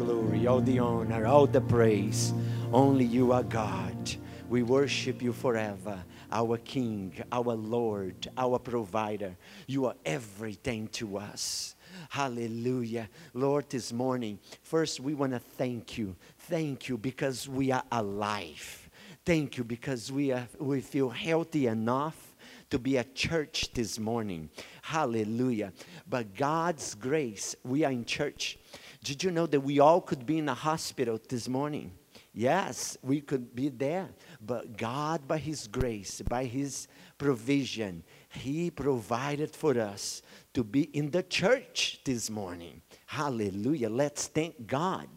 glory, all the honor, all the praise. Only you are God. We worship you forever, our King, our Lord, our provider. You are everything to us. Hallelujah. Lord, this morning, first we want to thank you. Thank you because we are alive. Thank you because we, are, we feel healthy enough to be a church this morning. Hallelujah. But God's grace, we are in church. Did you know that we all could be in a hospital this morning? Yes, we could be there. But God, by His grace, by His provision, He provided for us to be in the church this morning. Hallelujah. Let's thank God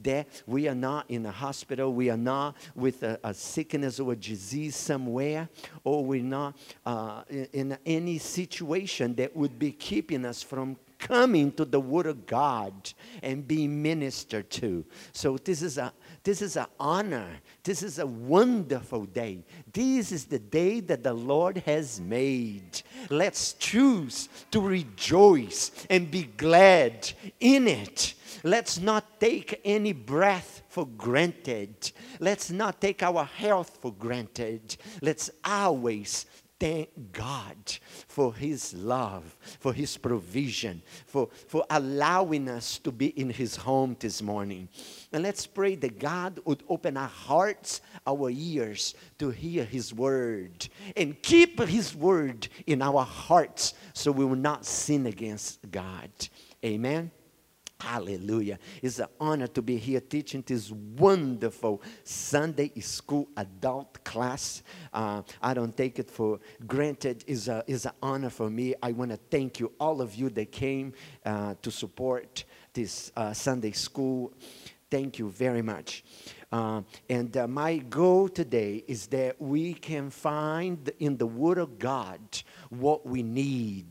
that we are not in a hospital, we are not with a, a sickness or a disease somewhere, or we're not uh, in, in any situation that would be keeping us from coming to the Word of God and being ministered to. So this is a this is an honor. This is a wonderful day. This is the day that the Lord has made. Let's choose to rejoice and be glad in it. Let's not take any breath for granted. Let's not take our health for granted. Let's always thank God for His love, for His provision, for, for allowing us to be in His home this morning. And let's pray that God would open our hearts, our ears to hear His word and keep His word in our hearts so we will not sin against God. Amen. Hallelujah. It's an honor to be here teaching this wonderful Sunday school adult class. Uh, I don't take it for granted. It's, a, it's an honor for me. I want to thank you, all of you that came uh, to support this uh, Sunday school. Thank you very much. Uh, and uh, my goal today is that we can find in the Word of God what we need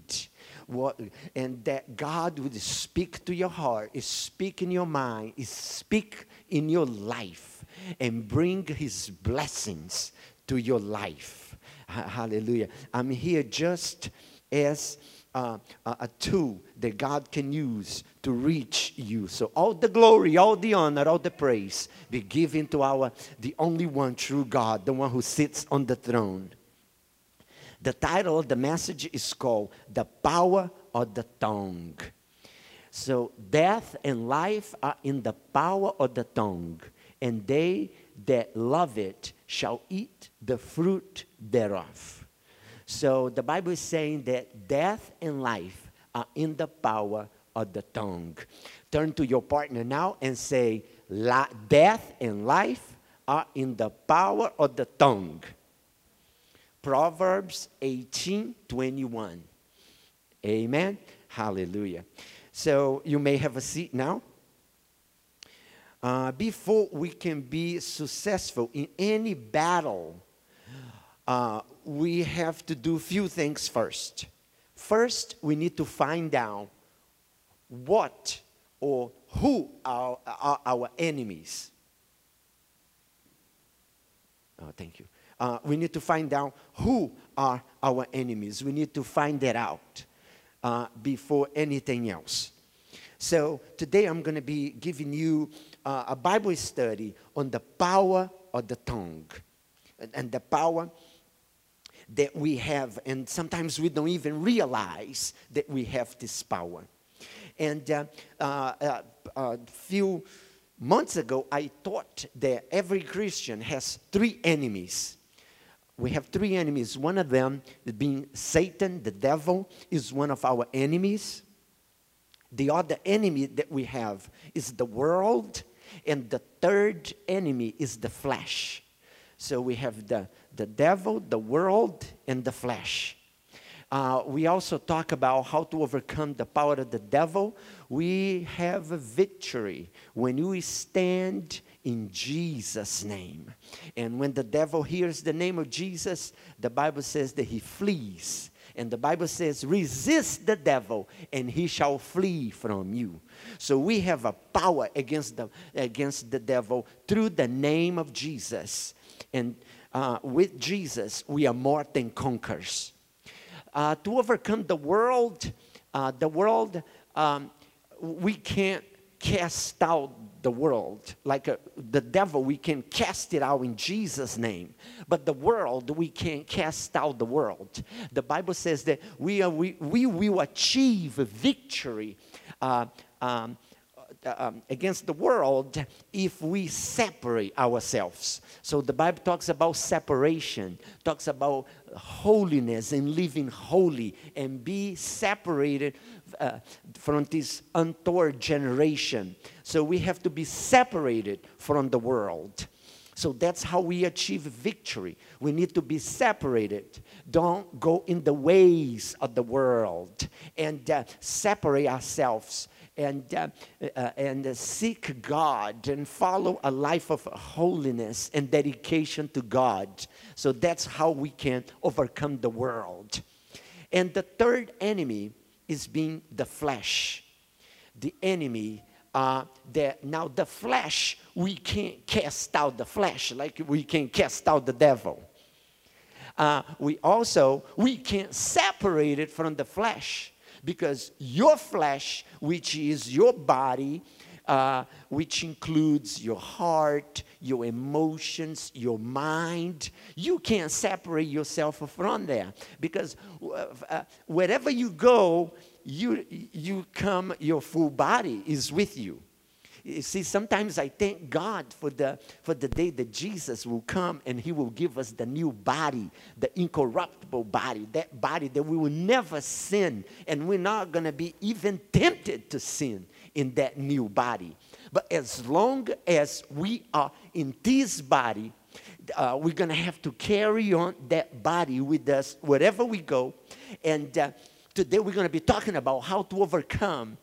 what, and that God would speak to your heart, speak in your mind, speak in your life, and bring His blessings to your life. Hallelujah. I'm here just as uh, a tool that God can use to reach you. So all the glory, all the honor, all the praise be given to our the only one true God, the one who sits on the throne. The title of the message is called The Power of the Tongue. So, death and life are in the power of the tongue, and they that love it shall eat the fruit thereof. So, the Bible is saying that death and life are in the power of the tongue. Turn to your partner now and say, Death and life are in the power of the tongue. Proverbs 18 21. Amen. Hallelujah. So you may have a seat now. Uh, before we can be successful in any battle, uh, we have to do few things first. First, we need to find out what or who are, are our enemies. Oh, thank you uh, we need to find out who are our enemies. We need to find that out uh, before anything else. So today I'm going to be giving you uh, a Bible study on the power of the tongue and the power that we have. And sometimes we don't even realize that we have this power. And uh, uh, uh, a few months ago, I thought that every Christian has three enemies we have three enemies. One of them being Satan, the devil, is one of our enemies. The other enemy that we have is the world. And the third enemy is the flesh. So we have the, the devil, the world, and the flesh. Uh, we also talk about how to overcome the power of the devil. We have a victory when we stand in Jesus' name. And when the devil hears the name of Jesus, the Bible says that he flees. And the Bible says, resist the devil and he shall flee from you. So we have a power against the, against the devil through the name of Jesus. And uh, with Jesus, we are more than conquerors. Uh, to overcome the world, uh, the world, um, we can't cast out the world. Like a, the devil, we can cast it out in Jesus' name. But the world, we can't cast out the world. The Bible says that we, are, we, we will achieve victory. Uh, um, uh, um, against the world if we separate ourselves. So the Bible talks about separation, talks about holiness and living holy and be separated uh, from this untoward generation. So we have to be separated from the world. So that's how we achieve victory. We need to be separated. Don't go in the ways of the world and uh, separate ourselves and, uh, uh, and seek God and follow a life of holiness and dedication to God. So that's how we can overcome the world. And the third enemy is being the flesh. The enemy uh, that now the flesh, we can't cast out the flesh like we can cast out the devil. Uh, we also, we can't separate it from the flesh because your flesh, which is your body, uh, which includes your heart, your emotions, your mind. You can't separate yourself from there because uh, uh, wherever you go, you, you come, your full body is with you. You see, sometimes I thank God for the, for the day that Jesus will come and He will give us the new body, the incorruptible body, that body that we will never sin, and we're not going to be even tempted to sin in that new body. But as long as we are in this body, uh, we're going to have to carry on that body with us wherever we go. And uh, today we're going to be talking about how to overcome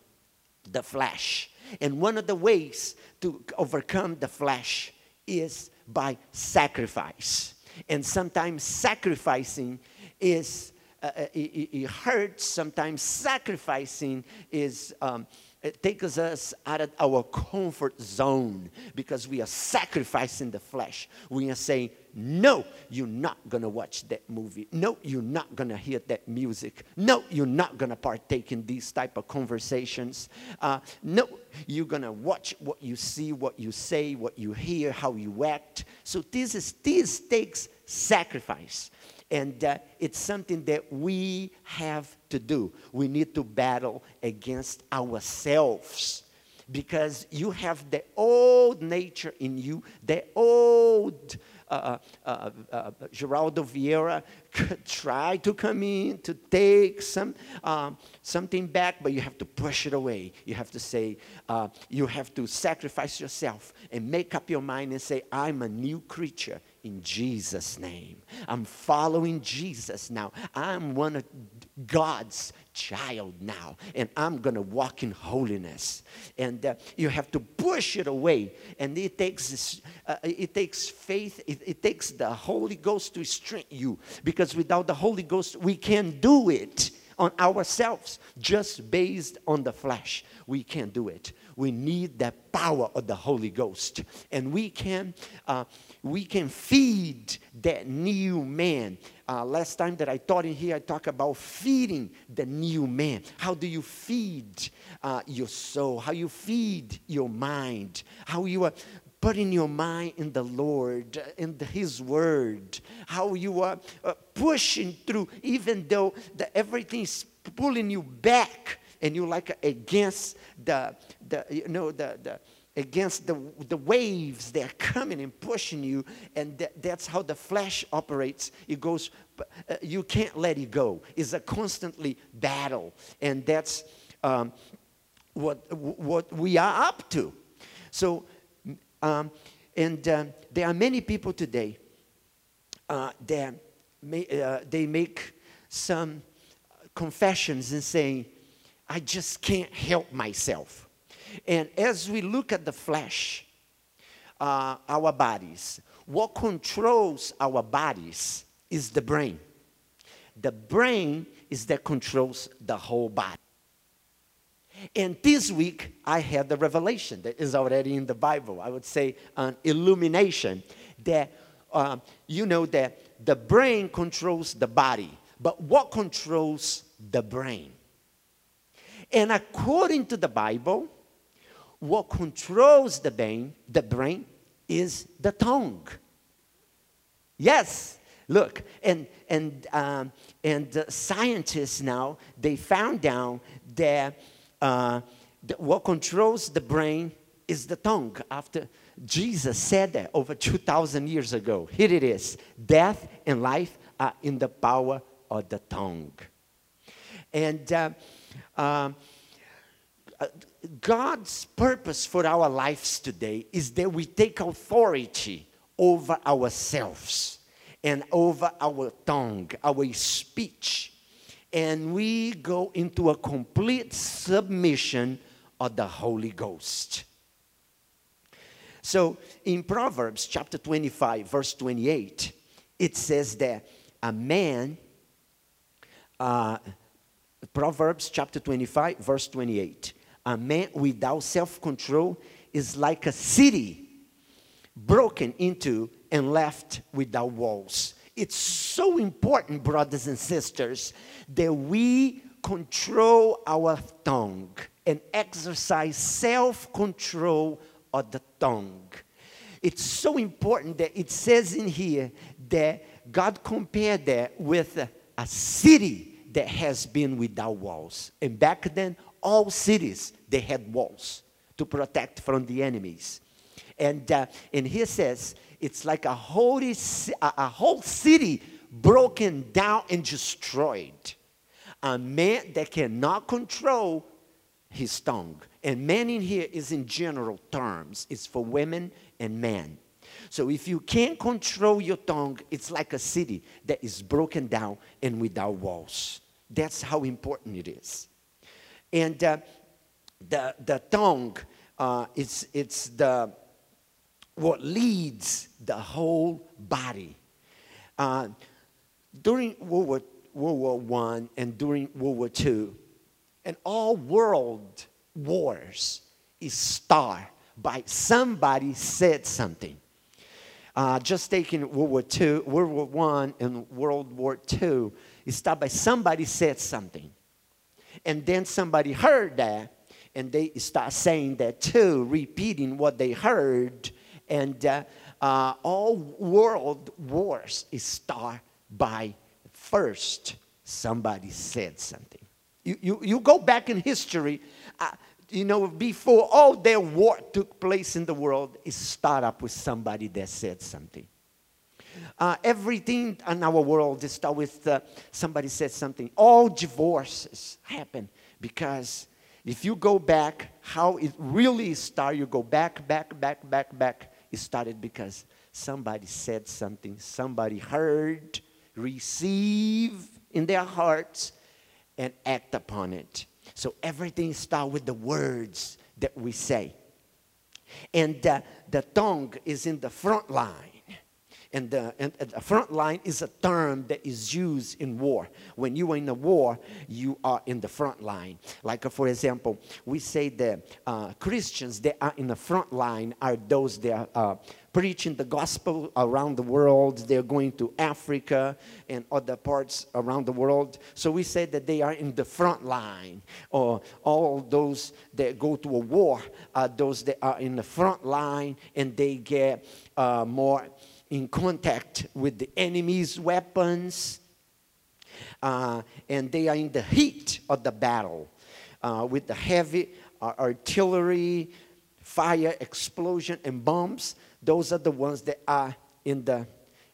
the flesh. And one of the ways to overcome the flesh is by sacrifice. And sometimes sacrificing is, uh, uh it, it, hurts. Sometimes sacrificing is, um, it takes us out of our comfort zone because we are sacrificing the flesh. We are saying, no, you're not going to watch that movie. No, you're not going to hear that music. No, you're not going to partake in these type of conversations. Uh, no, you're going to watch what you see, what you say, what you hear, how you act. So this, is, this takes sacrifice. And uh, it's something that we have to do. We need to battle against ourselves because you have the old nature in you, the old uh, uh, uh, uh, Geraldo Vieira to come in to take some, um, something back, but you have to push it away. You have to say, uh, you have to sacrifice yourself and make up your mind and say, I'm a new creature in Jesus' name. I'm following Jesus now. I'm one of God's child now, and I'm going to walk in holiness. And uh, you have to push it away, and it takes uh, it takes faith. It, it takes the Holy Ghost to strengthen you, because without the Holy Ghost, we can't do it on ourselves just based on the flesh. We can't do it. We need the power of the Holy Ghost, and we can uh, we can feed that new man. Uh, last time that I taught in here, I talked about feeding the new man. How do you feed uh, your soul? How you feed your mind? How you are putting your mind in the Lord, in the, His Word, how you are uh, pushing through, even though the, everything's pulling you back and you're like against the, the you know, the, the, against the, the waves they're coming and pushing you and th- that's how the flesh operates. It goes uh, you can't let it go. It's a constantly battle and that's um, what, what we are up to. So um, and uh, there are many people today uh, that may, uh, they make some confessions and saying i just can't help myself and as we look at the flesh, uh, our bodies, what controls our bodies is the brain. The brain is that controls the whole body. And this week, I had the revelation that is already in the Bible. I would say an illumination that, uh, you know, that the brain controls the body. But what controls the brain? And according to the Bible, what controls the brain, the brain is the tongue. Yes, look, and and um, and scientists now they found out that, uh, that what controls the brain is the tongue. After Jesus said that over two thousand years ago, here it is: death and life are in the power of the tongue. And uh, uh, God's purpose for our lives today is that we take authority over ourselves and over our tongue, our speech, and we go into a complete submission of the Holy Ghost. So in Proverbs chapter 25, verse 28, it says that a man, uh, Proverbs chapter 25, verse 28, a man without self control is like a city broken into and left without walls. It's so important, brothers and sisters, that we control our tongue and exercise self control of the tongue. It's so important that it says in here that God compared that with a, a city that has been without walls. And back then, all cities they had walls to protect from the enemies. And, uh, and he says, it's like a whole, a whole city broken down and destroyed. A man that cannot control his tongue. And man in here is in general terms, it's for women and men. So if you can't control your tongue, it's like a city that is broken down and without walls. That's how important it is. And uh, the, the tongue, uh, it's, it's the, what leads the whole body. Uh, during World War, World War I and during World War II, and all world wars is started by somebody said something. Uh, just taking World War II, World War One and World War II, it started by somebody said something. And then somebody heard that and they start saying that too, repeating what they heard. And uh, uh, all world wars is start by first somebody said something. You, you, you go back in history, uh, you know, before all their war took place in the world, it start up with somebody that said something. Uh, everything in our world is start with uh, somebody said something. All divorces happen because if you go back, how it really started, you go back, back, back, back, back. It started because somebody said something, somebody heard, receive in their hearts, and act upon it. So everything starts with the words that we say. And uh, the tongue is in the front line. And the, and the front line is a term that is used in war. When you are in a war, you are in the front line. Like, uh, for example, we say that uh, Christians that are in the front line are those that are uh, preaching the gospel around the world. They're going to Africa and other parts around the world. So we say that they are in the front line. Or all those that go to a war are those that are in the front line and they get uh, more in contact with the enemy's weapons, uh, and they are in the heat of the battle uh, with the heavy uh, artillery, fire, explosion, and bombs. Those are the ones that are in the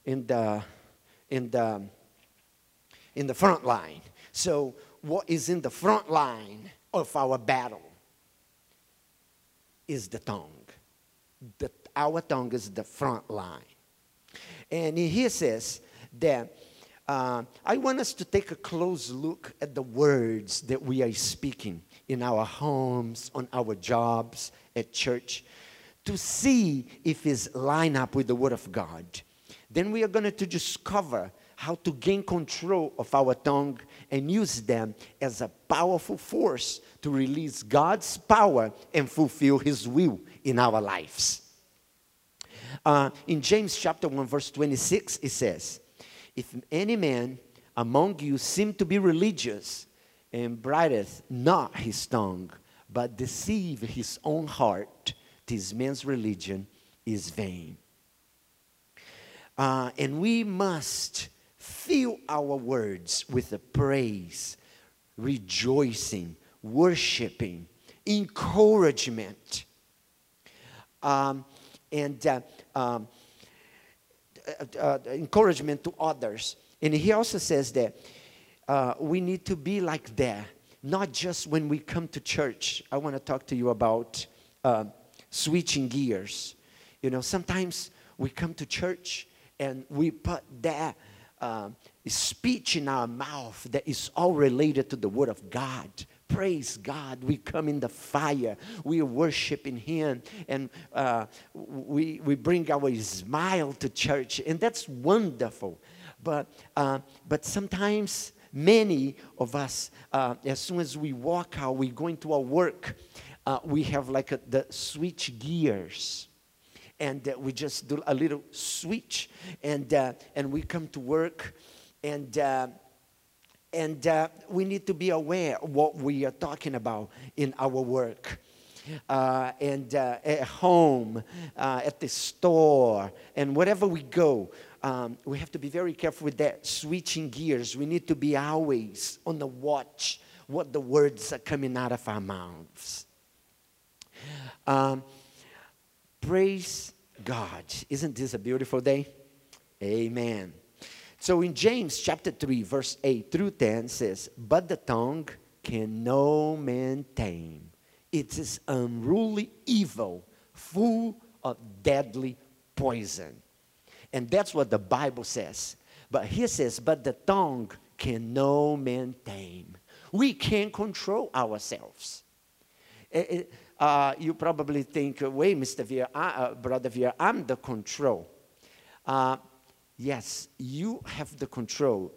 in the in the in the front line. So, what is in the front line of our battle is the tongue. The, our tongue is the front line. And he says that uh, I want us to take a close look at the words that we are speaking in our homes, on our jobs, at church, to see if it's line up with the Word of God. Then we are going to discover how to gain control of our tongue and use them as a powerful force to release God's power and fulfill His will in our lives. Uh, in James chapter 1, verse 26, it says, If any man among you seem to be religious and brideth not his tongue, but deceive his own heart, this man's religion is vain. Uh, and we must fill our words with the praise, rejoicing, worshiping, encouragement, um, and uh, um, uh, uh, encouragement to others. And he also says that uh, we need to be like that, not just when we come to church. I want to talk to you about uh, switching gears. You know, sometimes we come to church and we put that uh, speech in our mouth that is all related to the Word of God. Praise God. We come in the fire. We worship in Him. And uh, we, we bring our smile to church. And that's wonderful. But, uh, but sometimes, many of us, uh, as soon as we walk out, we go into our work, uh, we have like a, the switch gears and uh, we just do a little switch and uh, and we come to work and uh, and uh, we need to be aware what we are talking about in our work uh, and uh, at home at the store and wherever we go um, we have to be very careful with that switching gears we need to be always on the watch what the words are coming out of our mouths um, Praise God. Isn't this a beautiful day? Amen. So in James chapter 3, verse 8 through 10 says, But the tongue can no man tame. It is unruly evil, full of deadly poison. And that's what the Bible says. But here says, But the tongue can no man tame. We can't control ourselves. It, it, uh, you probably think, wait, Mr. Veer, uh, Brother Veer, I'm the control. Uh, yes, you have the control.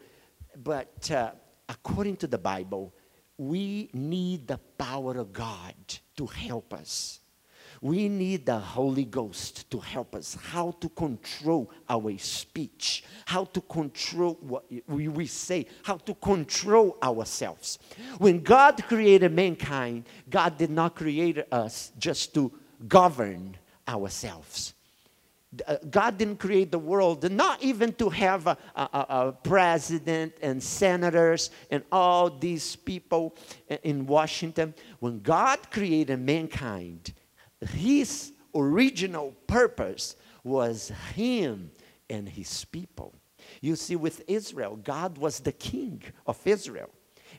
But uh, according to the Bible, we need the power of God to help us. We need the Holy Ghost to help us how to control our speech, how to control what we, we say, how to control ourselves. When God created mankind, God did not create us just to govern ourselves. Uh, God didn't create the world, not even to have a, a, a, president and senators and all these people in Washington. When God created mankind, his original purpose was him and his people. You see, with Israel, God was the king of Israel.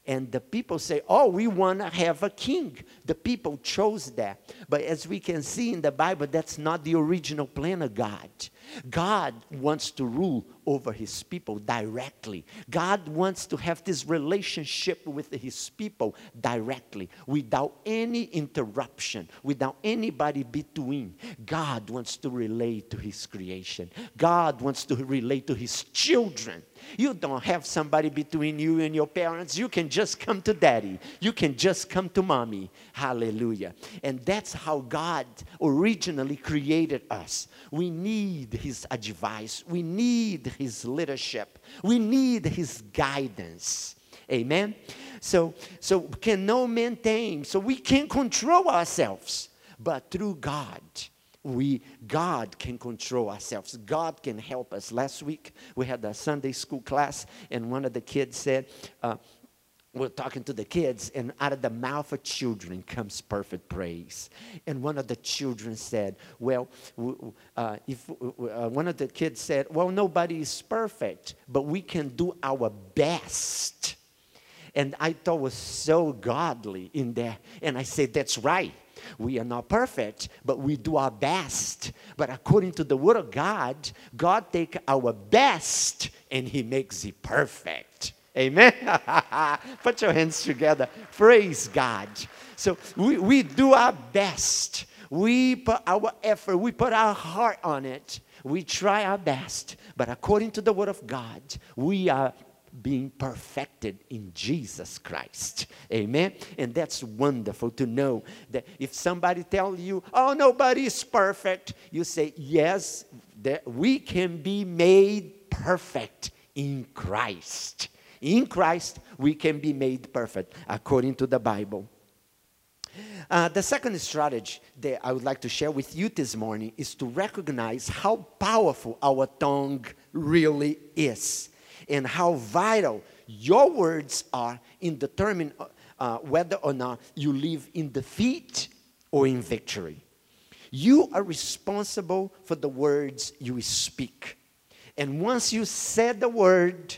And the people say, Oh, we want to have a king. The people chose that. But as we can see in the Bible, that's not the original plan of God. God wants to rule over his people directly. God wants to have this relationship with his people directly, without any interruption, without anybody between. God wants to relate to his creation, God wants to relate to his children. You don't have somebody between you and your parents. You can just come to daddy. You can just come to mommy. Hallelujah. And that's how God originally created us. We need his advice. We need his leadership. We need his guidance. Amen. So so can no man tame. So we can't control ourselves, but through God we god can control ourselves god can help us last week we had a sunday school class and one of the kids said uh, we're talking to the kids, and out of the mouth of children comes perfect praise. And one of the children said, Well, uh, if uh, one of the kids said, Well, nobody is perfect, but we can do our best. And I thought was so godly in there. And I said, That's right. We are not perfect, but we do our best. But according to the Word of God, God take our best and He makes it perfect. Amen. Put your hands together. Praise God. So we, we do our best. We put our effort, we put our heart on it. We try our best. But according to the Word of God, we are being perfected in Jesus Christ. Amen. And that's wonderful to know that if somebody tells you, oh, nobody is perfect, you say, yes, that we can be made perfect in Christ. In Christ, we can be made perfect according to the Bible. Uh, the second strategy that I would like to share with you this morning is to recognize how powerful our tongue really is and how vital your words are in determining uh, whether or not you live in defeat or in victory. You are responsible for the words you speak. And once you said the word,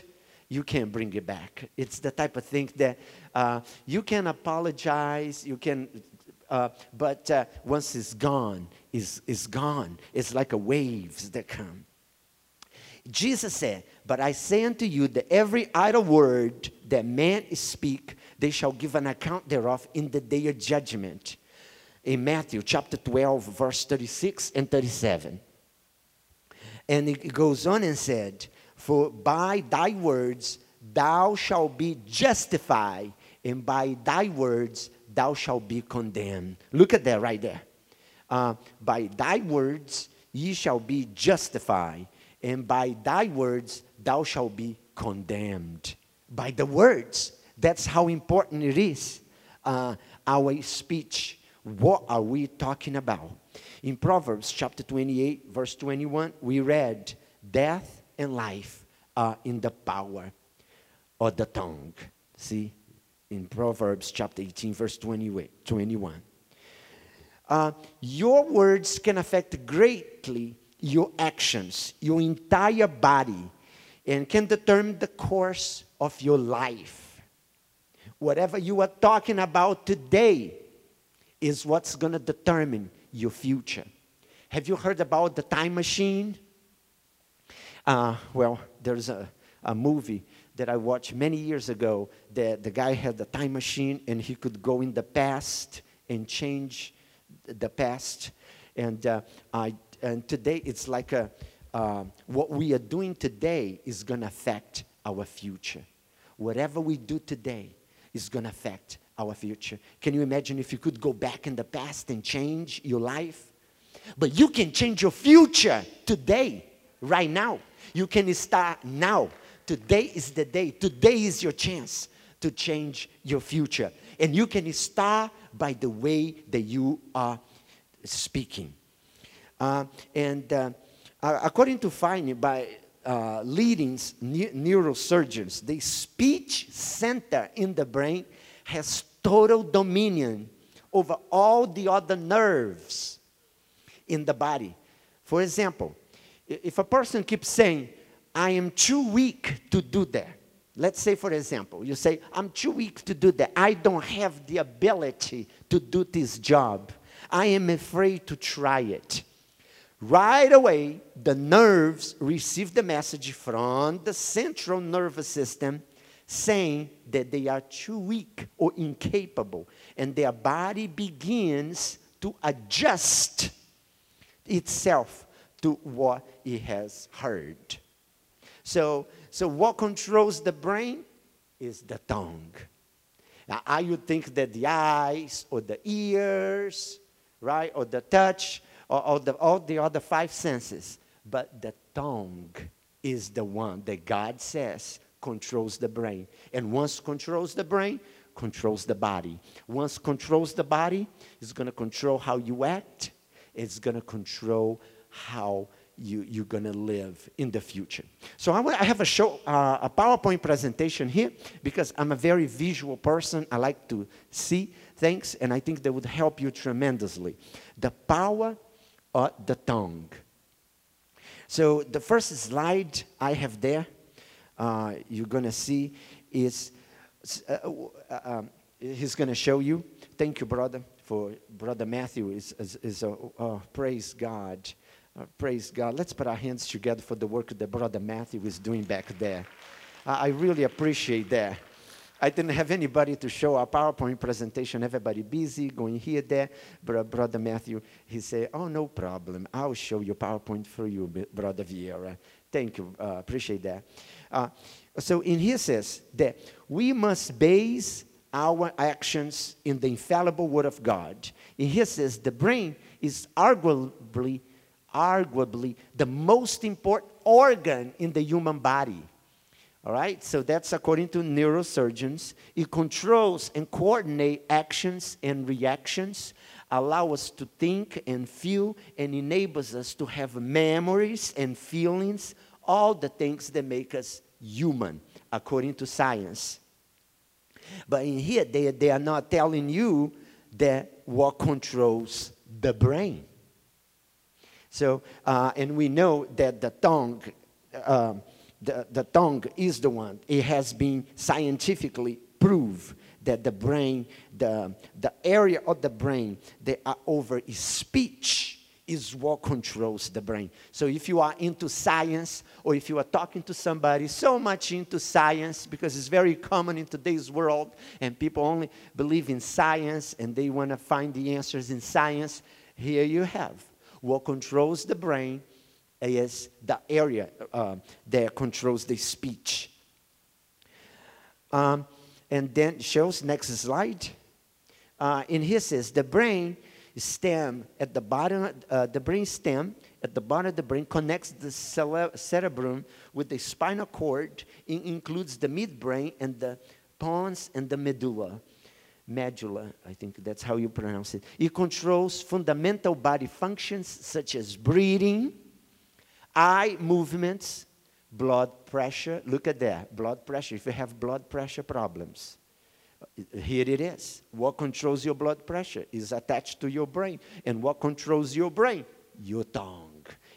you can't bring it back. It's the type of thing that uh, you can apologize, you can, uh, but uh, once it's gone, it's, it's gone. It's like a waves that come. Jesus said, But I say unto you that every idle word that man speak, they shall give an account thereof in the day of judgment. In Matthew chapter 12, verse 36 and 37. And it goes on and said, For by thy words thou shalt be justified, and by thy words thou shalt be condemned. Look at that right there. Uh, by thy words ye shall be justified, and by thy words thou shalt be condemned. By the words. That's how important it is. Uh, our speech. What are we talking about? In Proverbs chapter 28, verse 21, we read, Death and life are in the power of the tongue. See, in Proverbs chapter 18, verse 21. Uh, your words can affect greatly your actions, your entire body, and can determine the course of your life. Whatever you are talking about today is what's going to determine your future. Have you heard about the time machine? Uh, well, there's a, a movie that I watched many years ago that the guy had the time machine and he could go in the past and change the past. And uh, I and today it's like a, uh, what we are doing today is going to affect our future. Whatever we do today is going to affect our future. Can you imagine if you could go back in the past and change your life? But you can change your future today, right now. You can start now. Today is the day. Today is your chance to change your future. And you can start by the way that you are speaking. Uh, and uh, according to finding by uh, leading ne- neurosurgeons, the speech center in the brain has total dominion over all the other nerves in the body. For example, if a person keeps saying, I am too weak to do that. Let's say, for example, you say, I'm too weak to do that. I don't have the ability to do this job. I am afraid to try it. Right away, the nerves receive the message from the central nervous system saying that they are too weak or incapable, and their body begins to adjust itself to what he has heard. So, so what controls the brain is the tongue. Now, I would think that the eyes or the ears, right, or the touch or, or the, all the other five senses. But the tongue is the one that God says controls the brain. And once controls the brain, controls the body. Once controls the body, it's going to control how you act. It's going to control how you, you're going to live in the future. So I, I have a show, uh, a PowerPoint presentation here because I'm a very visual person. I like to see things, and I think that would help you tremendously. The power of the tongue. So the first slide I have there, uh, you're going to see is, uh, uh, um, he's going to show you. Thank you, brother, for Brother Matthew is, is, is a, oh, praise God. Uh, praise God. Let's put our hands together for the work that Brother Matthew is doing back there. I really appreciate that. I didn't have anybody to show a PowerPoint presentation. Everybody busy, going here, there. But Brother Matthew, he said, oh, no problem. I'll show you PowerPoint for you, Brother Vieira. Thank you. Uh, appreciate that. Uh, so in here says that we must base our actions in the infallible Word of God. In here says the brain is arguably, arguably the most important organ in the human body. All right, so that's according to neurosurgeons. It controls and coordinates actions and reactions, allow us to think and feel, and enables us to have memories and feelings, all the things that make us human, according to science. But in here, they, they are not telling you that what controls the brain. So, uh, and we know that the tongue, uh, the, the tongue is the one. It has been scientifically proved that the brain, the, the area of the brain that are over speech is what controls the brain. So if you are into science or if you are talking to somebody so much into science, because it's very common in today's world and people only believe in science and they want to find the answers in science, here you have what controls the brain is the area uh, that controls the speech. Um, and then shows next slide. Uh, in here says the brain stem at the bottom, uh, the brain stem at the bottom of the brain connects the cerebrum with the spinal cord. It includes the midbrain and the pons and the medulla. Medulla, I think that's how you pronounce it. It controls fundamental body functions such as breathing, eye movements, blood pressure. Look at that, blood pressure. If you have blood pressure problems, uh, here it is. What controls your blood pressure is attached to your brain. And what controls your brain? Your tongue.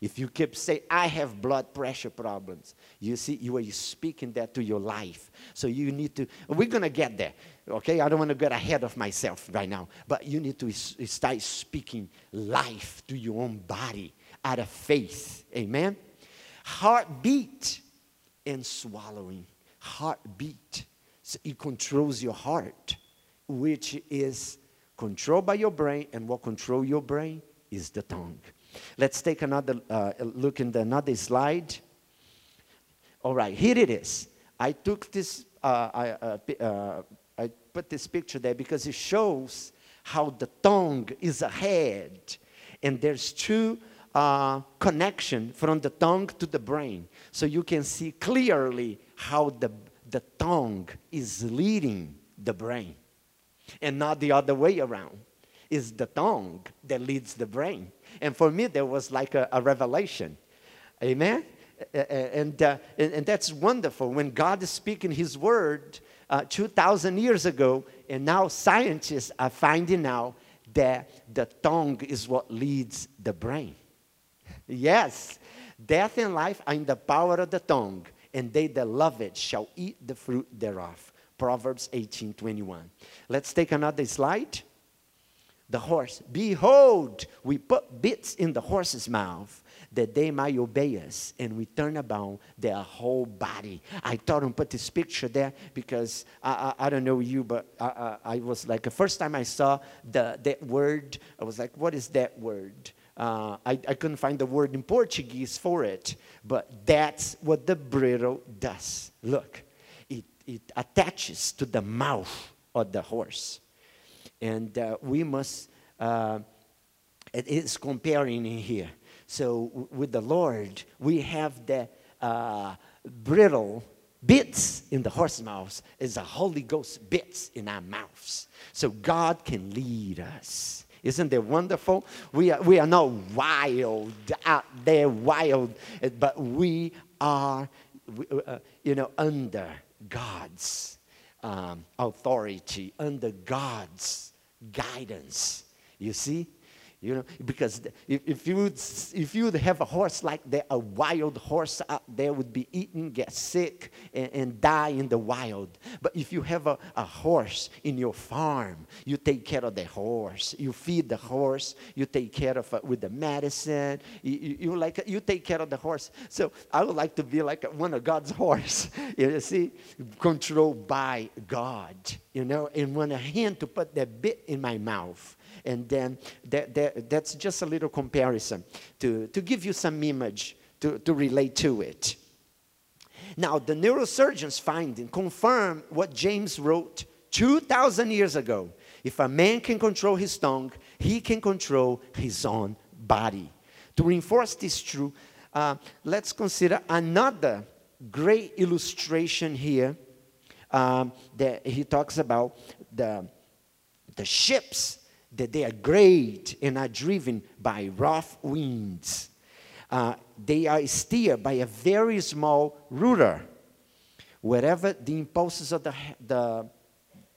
If you keep saying, I have blood pressure problems, you see, you are speaking that to your life. So you need to, we're going to get there, okay? I don't want to get ahead of myself right now, but you need to start speaking life to your own body out of faith. Amen? Heartbeat and swallowing. Heartbeat so it controls your heart, which is controlled by your brain, and what controls your brain is the tongue. Let's take another uh, look in the another slide. All right, here it is. I took this, uh, I, uh, uh, I put this picture there because it shows how the tongue is ahead, and there's two uh, connection from the tongue to the brain, so you can see clearly how the the tongue is leading the brain and not the other way around. It's the tongue that leads the brain. And for me, there was like a, a revelation. Amen? And, uh, and, and, that's wonderful when God is speaking His word uh, 2,000 years ago, and now scientists are finding out that the tongue is what leads the brain. Yes, death and life are in the power of the tongue and they that love it shall eat the fruit thereof. Proverbs 18 21. Let's take another slide. The horse. Behold, we put bits in the horse's mouth that they might obey us, and we turn about their whole body. I thought I'd put this picture there because I, I, I don't know you, but I, I, I, was like, the first time I saw the, that word, I was like, what is that word? Uh, I, I couldn't find the word in Portuguese for it, but that's what the bridle does. Look, it, it attaches to the mouth of the horse. And uh, we must, uh, it is comparing in here. So with the Lord, we have the uh, bridle bits in the horse's mouth is the Holy Ghost bits in our mouths. So God can lead us. Isn't that wonderful? We are, we are not wild out there, wild, but we are, uh, you know, under God's um, authority, under God's guidance. You see? You know, because if, if, you would, if you would have a horse like that, a wild horse out there would be eaten, get sick, and, and die in the wild. But if you have a, a horse in your farm, you take care of the horse. You feed the horse. You take care of it with the medicine. You, you, you like you take care of the horse. So I would like to be like one of God's horse. You see, controlled by God. You know, and want a hand to put that bit in my mouth and then that, that, that's just a little comparison to, to give you some image to, to relate to it. Now, the neurosurgeons finding confirm what James wrote 2,000 years ago. If a man can control his tongue, he can control his own body. To reinforce this truth, uh, let's consider another great illustration here um, that he talks about the, the ships that they are great and are driven by rough winds. Uh, they are steered by a very small rudder. Wherever the impulses of the, the,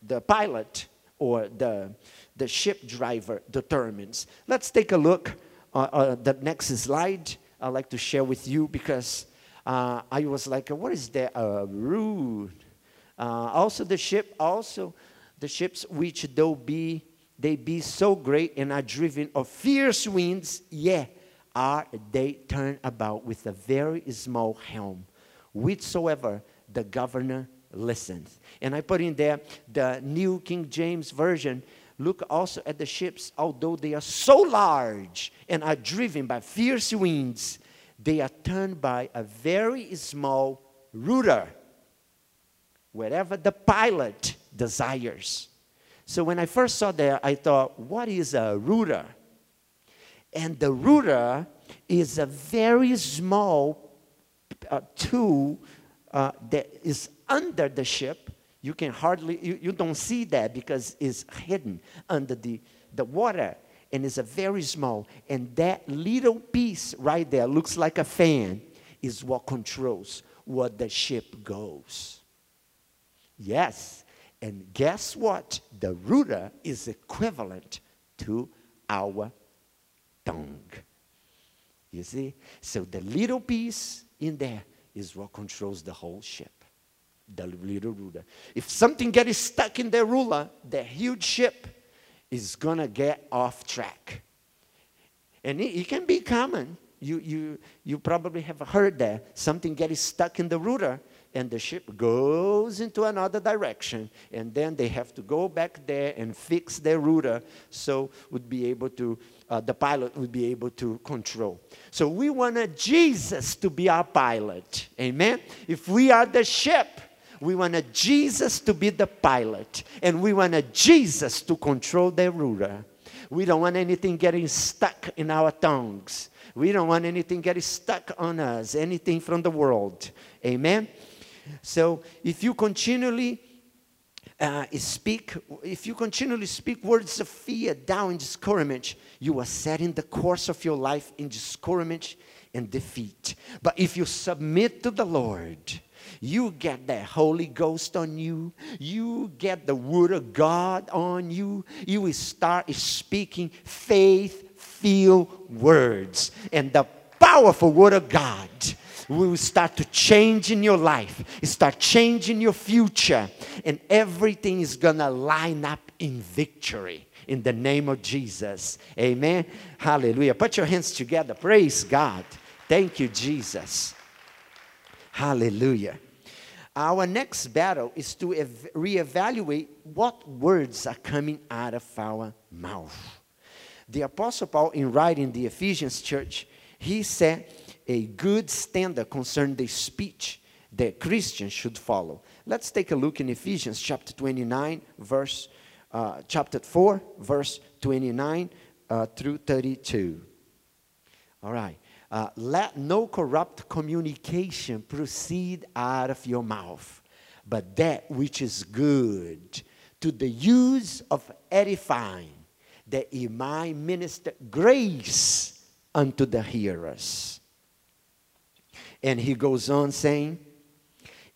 the pilot or the, the ship driver determines. Let's take a look uh, uh, the next slide I'd like to share with you because uh, I was like, what is that? Uh, rude. Uh, also the ship, also the ships which though be, they be so great and are driven of fierce winds, yeah, are they turned about with a very small helm, whichsoever the governor listens. And I put in there the New King James Version Look also at the ships, although they are so large and are driven by fierce winds, they are turned by a very small rudder, wherever the pilot desires. So when I first saw that, I thought, what is a rudder? And the rudder is a very small uh, tool uh, that is under the ship you can hardly, you, you don't see that because it's hidden under the, the water and it's a very small. And that little piece right there looks like a fan is what controls where the ship goes. Yes. And guess what? The rudder is equivalent to our tongue. You see? So the little piece in there is what controls the whole ship the little ruler. If something gets stuck in the ruler, the huge ship is going to get off track. And it, it, can be common. You, you, you probably have heard that. Something gets stuck in the rudder and the ship goes into another direction. And then they have to go back there and fix their rudder so would be able to, uh, the pilot would be able to control. So we want Jesus to be our pilot. Amen? If we are the ship, we wanted Jesus to be the pilot, and we wanted Jesus to control the rudder. We don't want anything getting stuck in our tongues. We don't want anything getting stuck on us, anything from the world. Amen? So if you continually uh, speak, if you continually speak words of fear, doubt, and discouragement, you are setting the course of your life in discouragement and defeat. But if you submit to the Lord, you get the Holy Ghost on you. You get the Word of God on you. You will start speaking faith filled words. And the powerful Word of God will start to change in your life, start changing your future, and everything is gonna line up in victory in the name of Jesus. Amen. Hallelujah. Put your hands together. Praise God. Thank you, Jesus. Hallelujah. Our next battle is to ev- reevaluate what words are coming out of our mouth. The Apostle Paul, in writing the Ephesians church, he set a good standard concerning the speech that Christians should follow. Let's take a look in Ephesians chapter 29, verse, uh, chapter 4, verse 29 uh, through 32. All right. Uh, let no corrupt communication proceed out of your mouth, but that which is good to the use of edifying, that he might minister grace unto the hearers. And he goes on saying,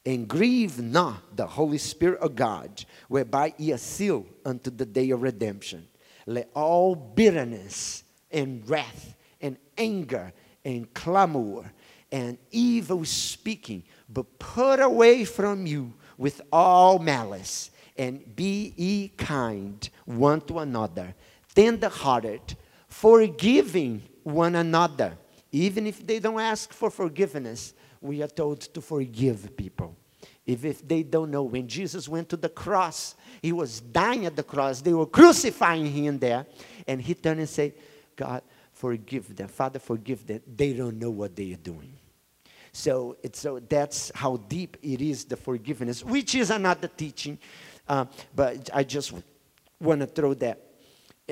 and grieve not the Holy Spirit of God, whereby ye are sealed unto the day of redemption. Let all bitterness and wrath and anger and clamor and evil speaking, but put away from you with all malice, and be ye kind one to another, tender hearted, forgiving one another. Even if they don't ask for forgiveness, we are told to forgive people. If, if they don't know, when Jesus went to the cross, he was dying at the cross, they were crucifying him there, and he turned and said, God, forgive them. Father, forgive them. They don't know what they are doing. So, it's, so that's how deep it is, the forgiveness, which is another teaching. Uh, but I just want to throw that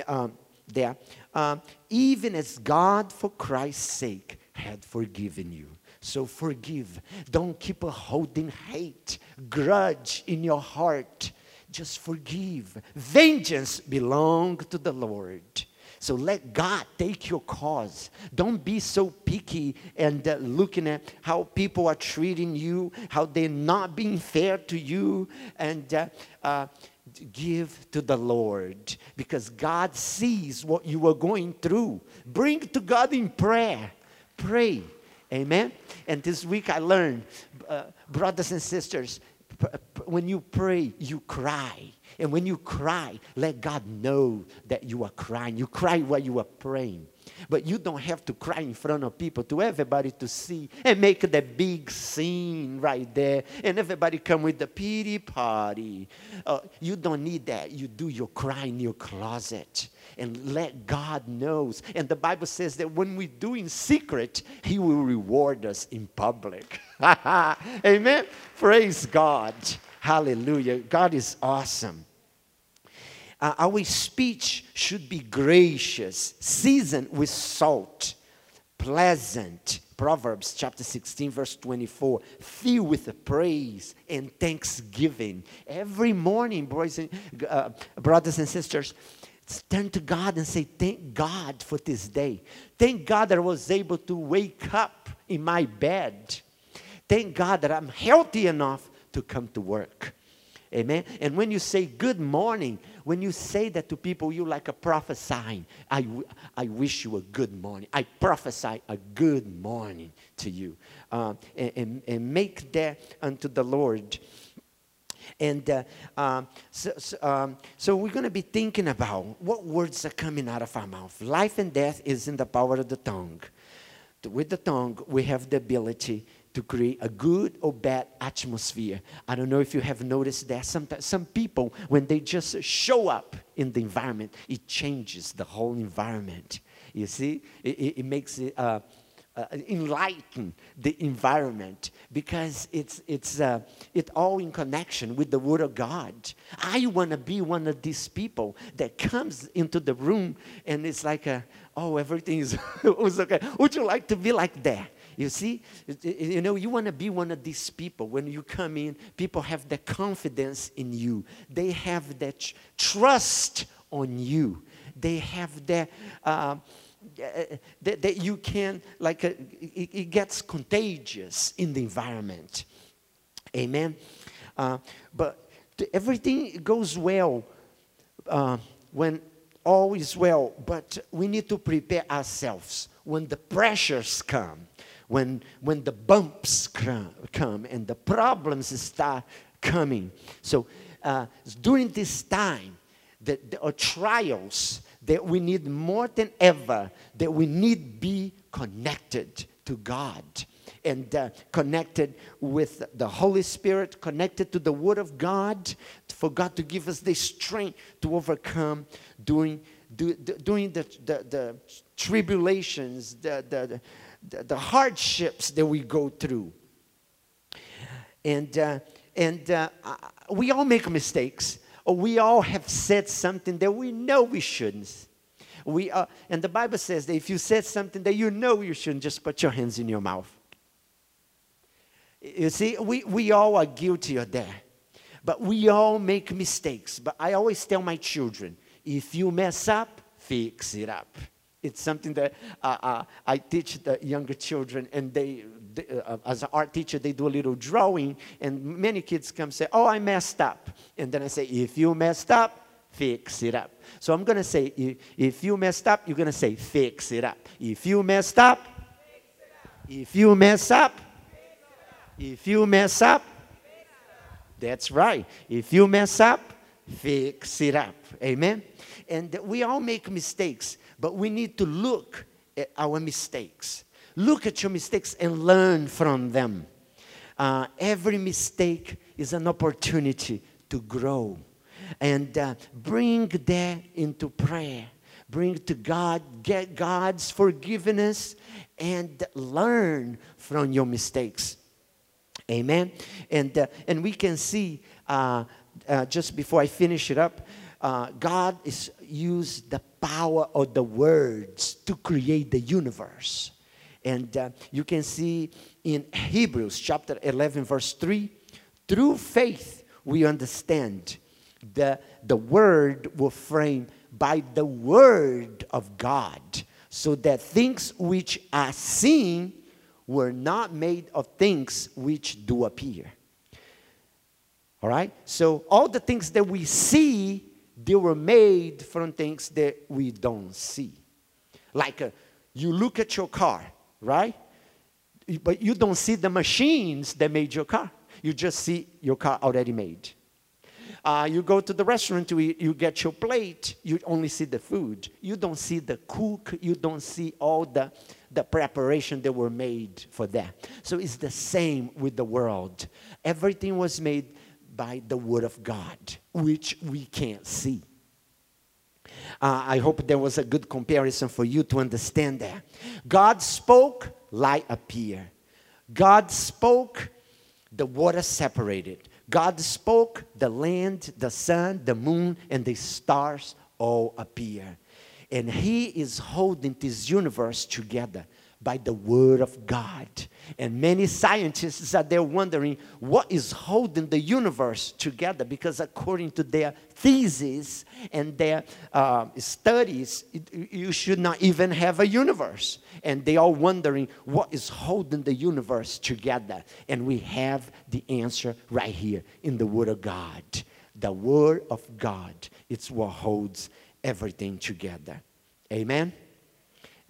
um, there. Uh, even as God, for Christ's sake, had forgiven you, So forgive. Don't keep holding hate, grudge in your heart. Just forgive. Vengeance belong to the Lord. So let God take your cause. Don't be so picky and uh, looking at how people are treating you, how they're not being fair to you, and uh, uh, give to the Lord because God sees what you are going through. Bring to God in prayer. Pray. Amen. And this week I learned, uh, brothers and sisters, when you pray, you cry. And when you cry, let God know that you are crying. You cry while you are praying. But you don't have to cry in front of people to everybody to see and make the big scene right there and everybody come with the pity party. Uh, you don't need that. You do your cry in your closet and let God knows. And the Bible says that when we do in secret, He will reward us in public. Amen. Praise God. Hallelujah. God is awesome. Uh, our speech should be gracious, seasoned with salt, pleasant. Proverbs chapter 16, verse 24, filled with praise and thanksgiving. Every morning, boys and, uh, brothers and sisters, turn to God and say, Thank God for this day. Thank God that I was able to wake up in my bed. Thank God that I'm healthy enough to come to work. Amen. And when you say good morning, when you say that to people, you like a prophesying. I, I wish you a good morning. I prophesy a good morning to you. Uh, and, and, and, make that unto the Lord. And uh, um, so, so, um, so, we're going to be thinking about what words are coming out of our mouth. Life and death is in the power of the tongue. With the tongue, we have the ability to create a good or bad atmosphere. I don't know if you have noticed that sometimes some people, when they just show up in the environment, it changes the whole environment. You see, it, it, it makes it uh, uh, enlighten the environment because it's it's uh, it all in connection with the Word of God. I want to be one of these people that comes into the room and it's like a, oh everything is okay. Would you like to be like that? You see, you know, you want to be one of these people. When you come in, people have the confidence in you. They have that trust on you. They have that. Uh, that, that you can like uh, it, it, gets contagious in the environment amen uh, but everything goes well uh, when all is well but we need to prepare ourselves when the pressures come when, when the bumps come and the problems start coming. So uh, during this time, the, the uh, trials that we need more than ever, that we need be connected to God and uh, connected with the Holy Spirit, connected to the Word of God, for God to give us the strength to overcome during, during the, the, the tribulations, the, the, the, the hardships that we go through. And, uh, and uh, we all make mistakes. We all have said something that we know we shouldn't. We are, and the Bible says that if you said something that you know you shouldn't, just put your hands in your mouth. You see, we, we all are guilty of that. But we all make mistakes. But I always tell my children if you mess up, fix it up. It's something that uh, uh, I teach the younger children, and they, they uh, as an art teacher, they do a little drawing, and many kids come say, "Oh, I messed up," and then I say, "If you messed up, fix it up." So I'm gonna say, if, you messed up, you're gonna say, "Fix it up." If you messed up, if you mess up, if you mess up, that's right. If you mess up, fix it up. Amen. And we all make mistakes. But we need to look at our mistakes. Look at your mistakes and learn from them. Uh, every mistake is an opportunity to grow. And uh, bring that into prayer. Bring to God, get God's forgiveness, and learn from your mistakes. Amen. And, uh, and we can see, uh, uh, just before I finish it up, uh, God is used the power of the words to create the universe. And uh, you can see in Hebrews chapter 11, verse 3 through faith, we understand the, the word will frame by the word of God, so that things which are seen were not made of things which do appear. All right? So all the things that we see, they were made from things that we don't see. Like uh, you look at your car, right? But you don't see the machines that made your car. You just see your car already made. Uh, you go to the restaurant to eat, you get your plate, you only see the food. You don't see the cook, you don't see all the, the preparation that were made for that. So it's the same with the world. Everything was made by the Word of God, which we can't see. Uh, I hope there was a good comparison for you to understand that. God spoke, light appeared. God spoke, the water separated. God spoke, the land, the sun, the moon, and the stars all appear. And He is holding this universe together by the Word of God. And many scientists are there wondering what is holding the universe together because, according to their theses and their uh, studies, it, you should not even have a universe. And they are wondering what is holding the universe together. And we have the answer right here in the Word of God. The Word of God, it's what holds everything together. Amen?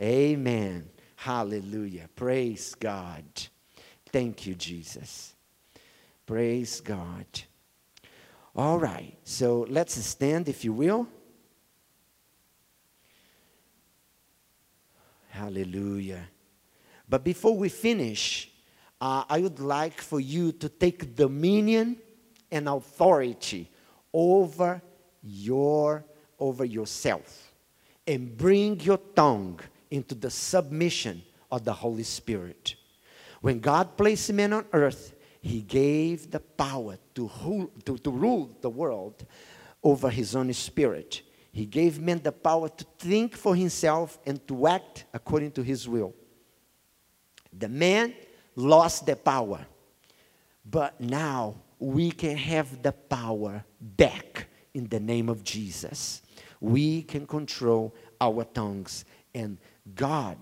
Amen. Hallelujah. Praise God. Thank you, Jesus. Praise God. All right, so let's stand, if you will. Hallelujah. But before we finish, uh, I would like for you to take dominion and authority over your over yourself and bring your tongue into the submission of the Holy Spirit. When God placed man on earth, he gave the power to, rule, to, to rule the world over his own spirit. He gave man the power to think for himself and to act according to his will. The man lost the power, but now we can have the power back in the name of Jesus. We can control our tongues and God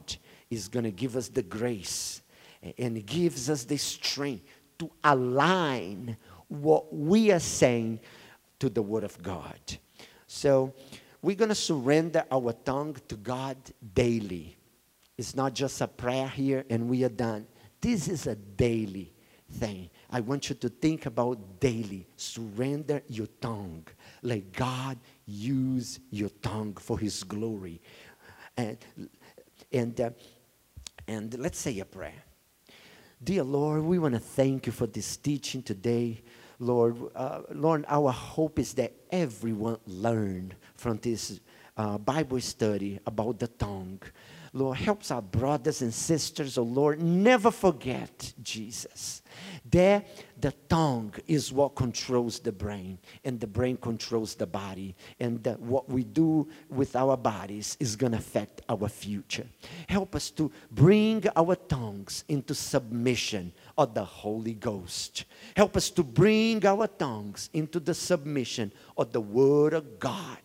is going to give us the grace and gives us the strength to align what we are saying to the Word of God. So we're going to surrender our tongue to God daily. It's not just a prayer here and we are done. This is a daily thing. I want you to think about daily. Surrender your tongue. Let God use your tongue for His glory. And and, uh, and let's say a prayer. Dear Lord, we want to thank you for this teaching today. Lord, uh, Lord, our hope is that everyone learn from this uh, Bible study about the tongue. Lord, helps our brothers and sisters, oh Lord, never forget Jesus. There, the tongue is what controls the brain, and the brain controls the body. And the, what we do with our bodies is going to affect our future. Help us to bring our tongues into submission of the Holy Ghost. Help us to bring our tongues into the submission of the Word of God.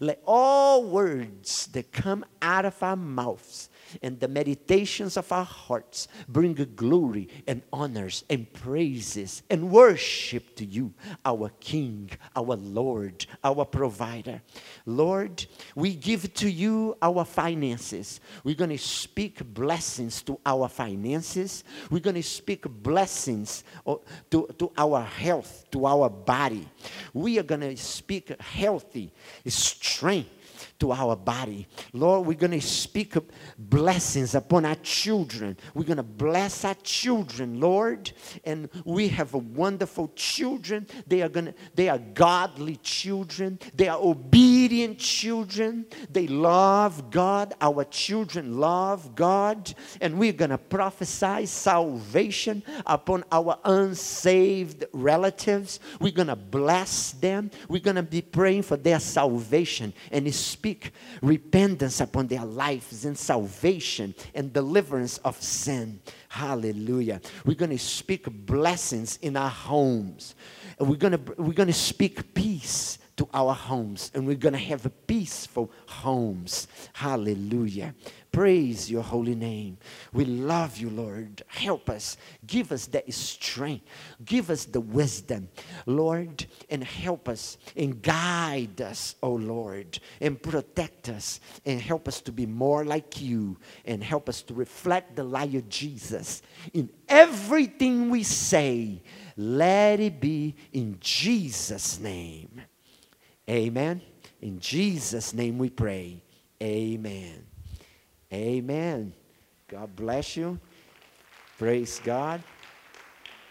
Let all words that come out of our mouths and the meditations of our hearts bring glory and honors and praises and worship to you, our King, our Lord, our provider. Lord, we give to you our finances. We're going to speak blessings to our finances. We're going to speak blessings oh, to, to our health, to our body. We are going to speak healthy strength to our body. Lord, we're going to speak blessings upon our children. We're going to bless our children, Lord. And we have wonderful children. They are going to they are godly children. They are obedient children. They love God. Our children love God. And we're going to prophesy salvation upon our unsaved relatives. We're going to bless them. We're going to be praying for their salvation and speak speak repentance upon their lives and salvation and deliverance of sin. Hallelujah. We're going to speak blessings in our homes. We're going to, we're going to speak peace to our homes and we're going to have peaceful homes. Hallelujah. Praise your holy name. We love you, Lord. Help us. Give us that strength. Give us the wisdom, Lord, and help us and guide us, oh Lord, and protect us and help us to be more like you and help us to reflect the light of Jesus in everything we say. Let it be in Jesus' name. Amen. In Jesus' name we pray. Amen. Amen. God bless you. Praise God.